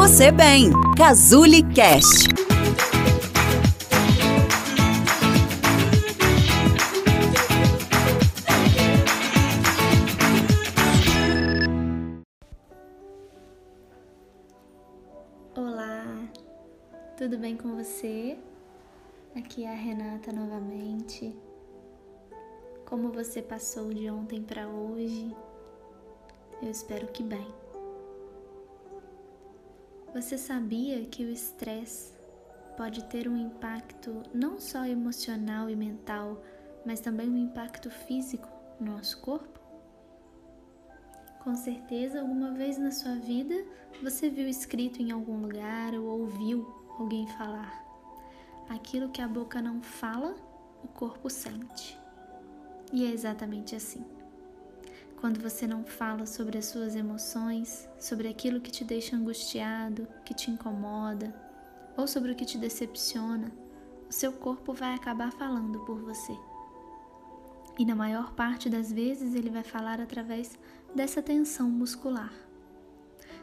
você bem. Cazuli Cast. Olá, tudo bem com você? Aqui é a Renata novamente. Como você passou de ontem para hoje? Eu espero que bem. Você sabia que o estresse pode ter um impacto não só emocional e mental, mas também um impacto físico no nosso corpo? Com certeza, alguma vez na sua vida você viu escrito em algum lugar ou ouviu alguém falar: aquilo que a boca não fala, o corpo sente. E é exatamente assim. Quando você não fala sobre as suas emoções, sobre aquilo que te deixa angustiado, que te incomoda, ou sobre o que te decepciona, o seu corpo vai acabar falando por você. E na maior parte das vezes ele vai falar através dessa tensão muscular.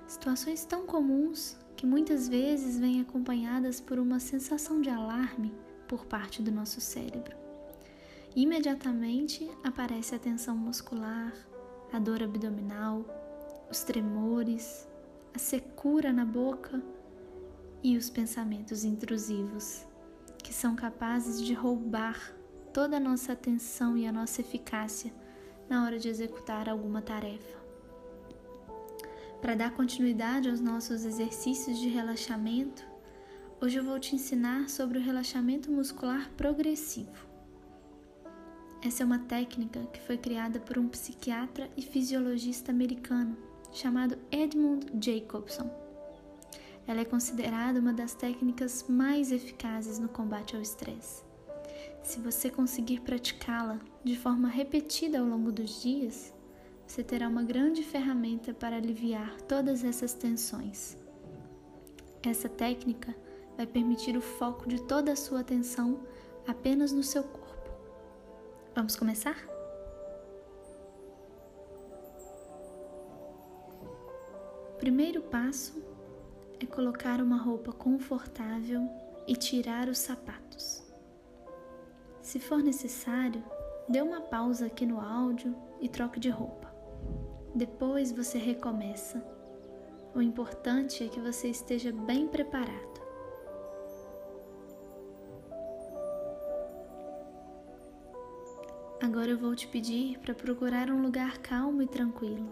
Situações tão comuns que muitas vezes vêm acompanhadas por uma sensação de alarme por parte do nosso cérebro. Imediatamente aparece a tensão muscular, a dor abdominal, os tremores, a secura na boca e os pensamentos intrusivos, que são capazes de roubar toda a nossa atenção e a nossa eficácia na hora de executar alguma tarefa. Para dar continuidade aos nossos exercícios de relaxamento, hoje eu vou te ensinar sobre o relaxamento muscular progressivo. Essa é uma técnica que foi criada por um psiquiatra e fisiologista americano chamado Edmund Jacobson. Ela é considerada uma das técnicas mais eficazes no combate ao estresse. Se você conseguir praticá-la de forma repetida ao longo dos dias, você terá uma grande ferramenta para aliviar todas essas tensões. Essa técnica vai permitir o foco de toda a sua atenção apenas no seu corpo Vamos começar? O primeiro passo é colocar uma roupa confortável e tirar os sapatos. Se for necessário, dê uma pausa aqui no áudio e troque de roupa. Depois você recomeça. O importante é que você esteja bem preparado. Agora eu vou te pedir para procurar um lugar calmo e tranquilo.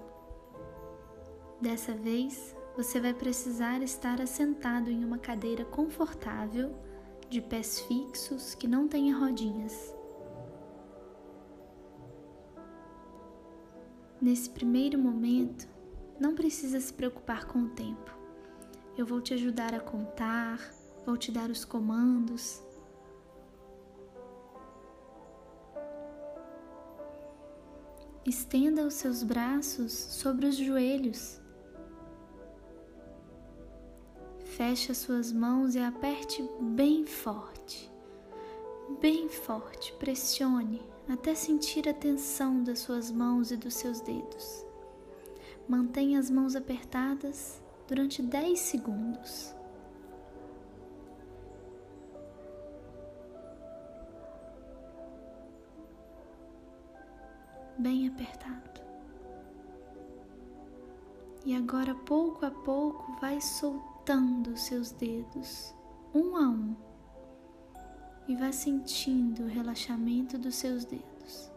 Dessa vez, você vai precisar estar assentado em uma cadeira confortável, de pés fixos que não tenha rodinhas. Nesse primeiro momento, não precisa se preocupar com o tempo. Eu vou te ajudar a contar, vou te dar os comandos Estenda os seus braços sobre os joelhos. Feche as suas mãos e aperte bem forte. Bem forte, pressione até sentir a tensão das suas mãos e dos seus dedos. Mantenha as mãos apertadas durante 10 segundos. Bem apertado. E agora, pouco a pouco, vai soltando seus dedos, um a um, e vá sentindo o relaxamento dos seus dedos.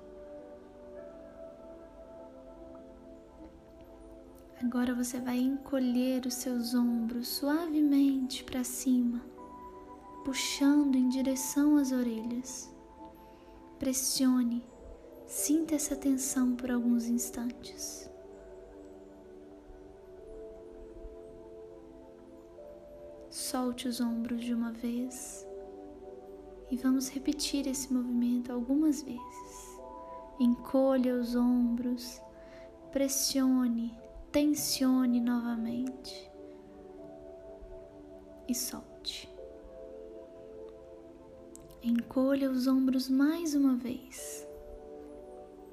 Agora você vai encolher os seus ombros suavemente para cima, puxando em direção às orelhas. Pressione Sinta essa tensão por alguns instantes. Solte os ombros de uma vez e vamos repetir esse movimento algumas vezes. Encolha os ombros, pressione, tensione novamente e solte. Encolha os ombros mais uma vez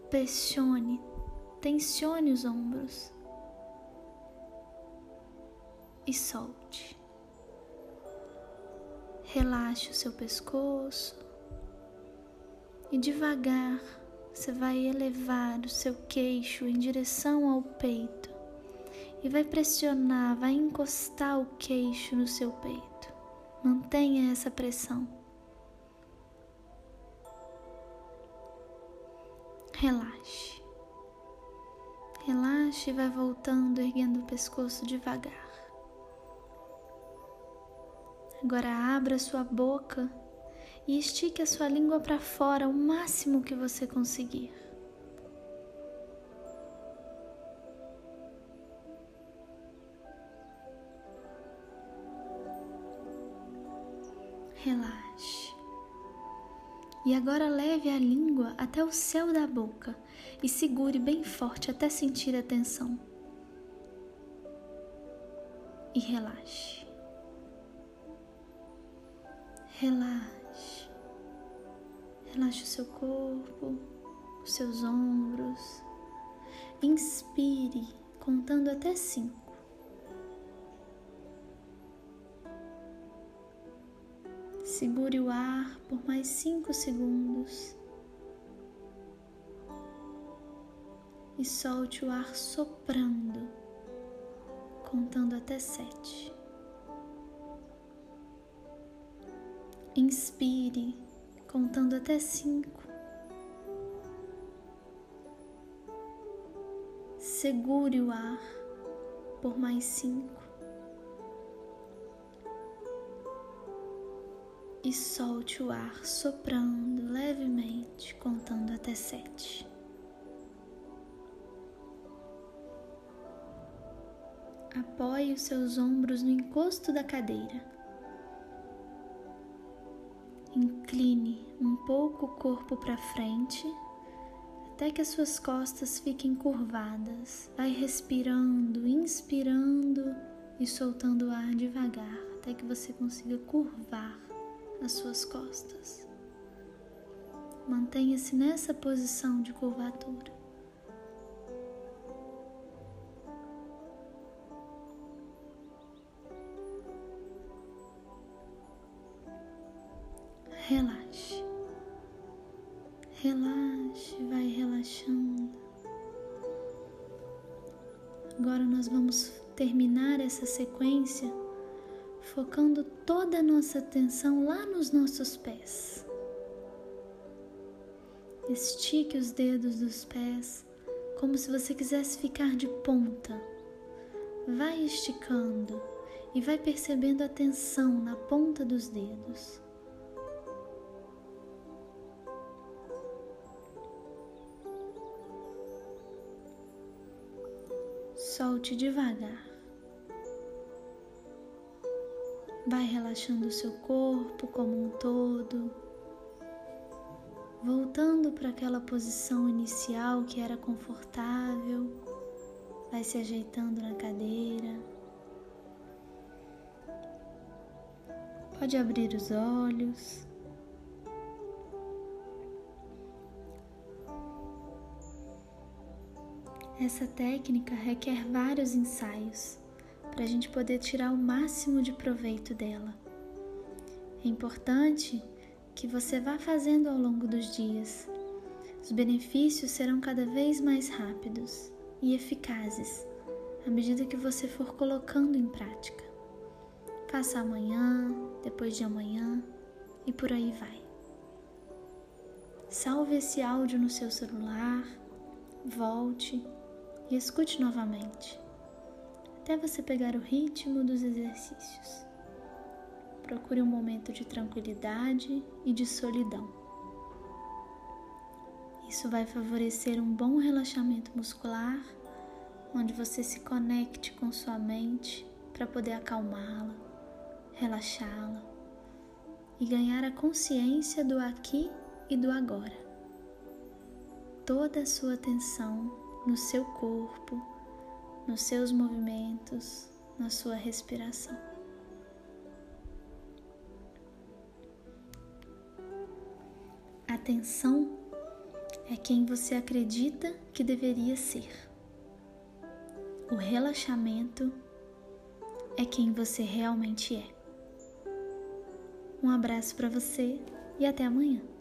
pressione, tensione os ombros. e solte. Relaxe o seu pescoço e devagar você vai elevar o seu queixo em direção ao peito e vai pressionar, vai encostar o queixo no seu peito. Mantenha essa pressão. Relaxe. Relaxe e vai voltando, erguendo o pescoço devagar. Agora abra sua boca e estique a sua língua para fora o máximo que você conseguir. Relaxe. E agora leve a língua até o céu da boca e segure bem forte até sentir a tensão. E relaxe. Relaxe. Relaxe o seu corpo, os seus ombros. Inspire, contando até cinco. Segure o ar por mais cinco segundos e solte o ar soprando, contando até sete. Inspire, contando até cinco. Segure o ar por mais cinco. E solte o ar soprando levemente, contando até sete. Apoie os seus ombros no encosto da cadeira. Incline um pouco o corpo para frente até que as suas costas fiquem curvadas. Vai respirando, inspirando e soltando o ar devagar até que você consiga curvar as suas costas. Mantenha-se nessa posição de curvatura. Relaxe. Relaxe, vai relaxando. Agora nós vamos terminar essa sequência focando toda a nossa atenção lá nos nossos pés. Estique os dedos dos pés como se você quisesse ficar de ponta. Vai esticando e vai percebendo a tensão na ponta dos dedos. Solte devagar. Vai relaxando o seu corpo como um todo, voltando para aquela posição inicial que era confortável. Vai se ajeitando na cadeira. Pode abrir os olhos. Essa técnica requer vários ensaios para a gente poder tirar o máximo de proveito dela. É importante que você vá fazendo ao longo dos dias. Os benefícios serão cada vez mais rápidos e eficazes à medida que você for colocando em prática. Faça amanhã, depois de amanhã e por aí vai. Salve esse áudio no seu celular, volte e escute novamente até você pegar o ritmo dos exercícios. Procure um momento de tranquilidade e de solidão. Isso vai favorecer um bom relaxamento muscular, onde você se conecte com sua mente para poder acalmá-la, relaxá-la e ganhar a consciência do aqui e do agora. Toda a sua atenção no seu corpo nos seus movimentos, na sua respiração. Atenção é quem você acredita que deveria ser. O relaxamento é quem você realmente é. Um abraço para você e até amanhã.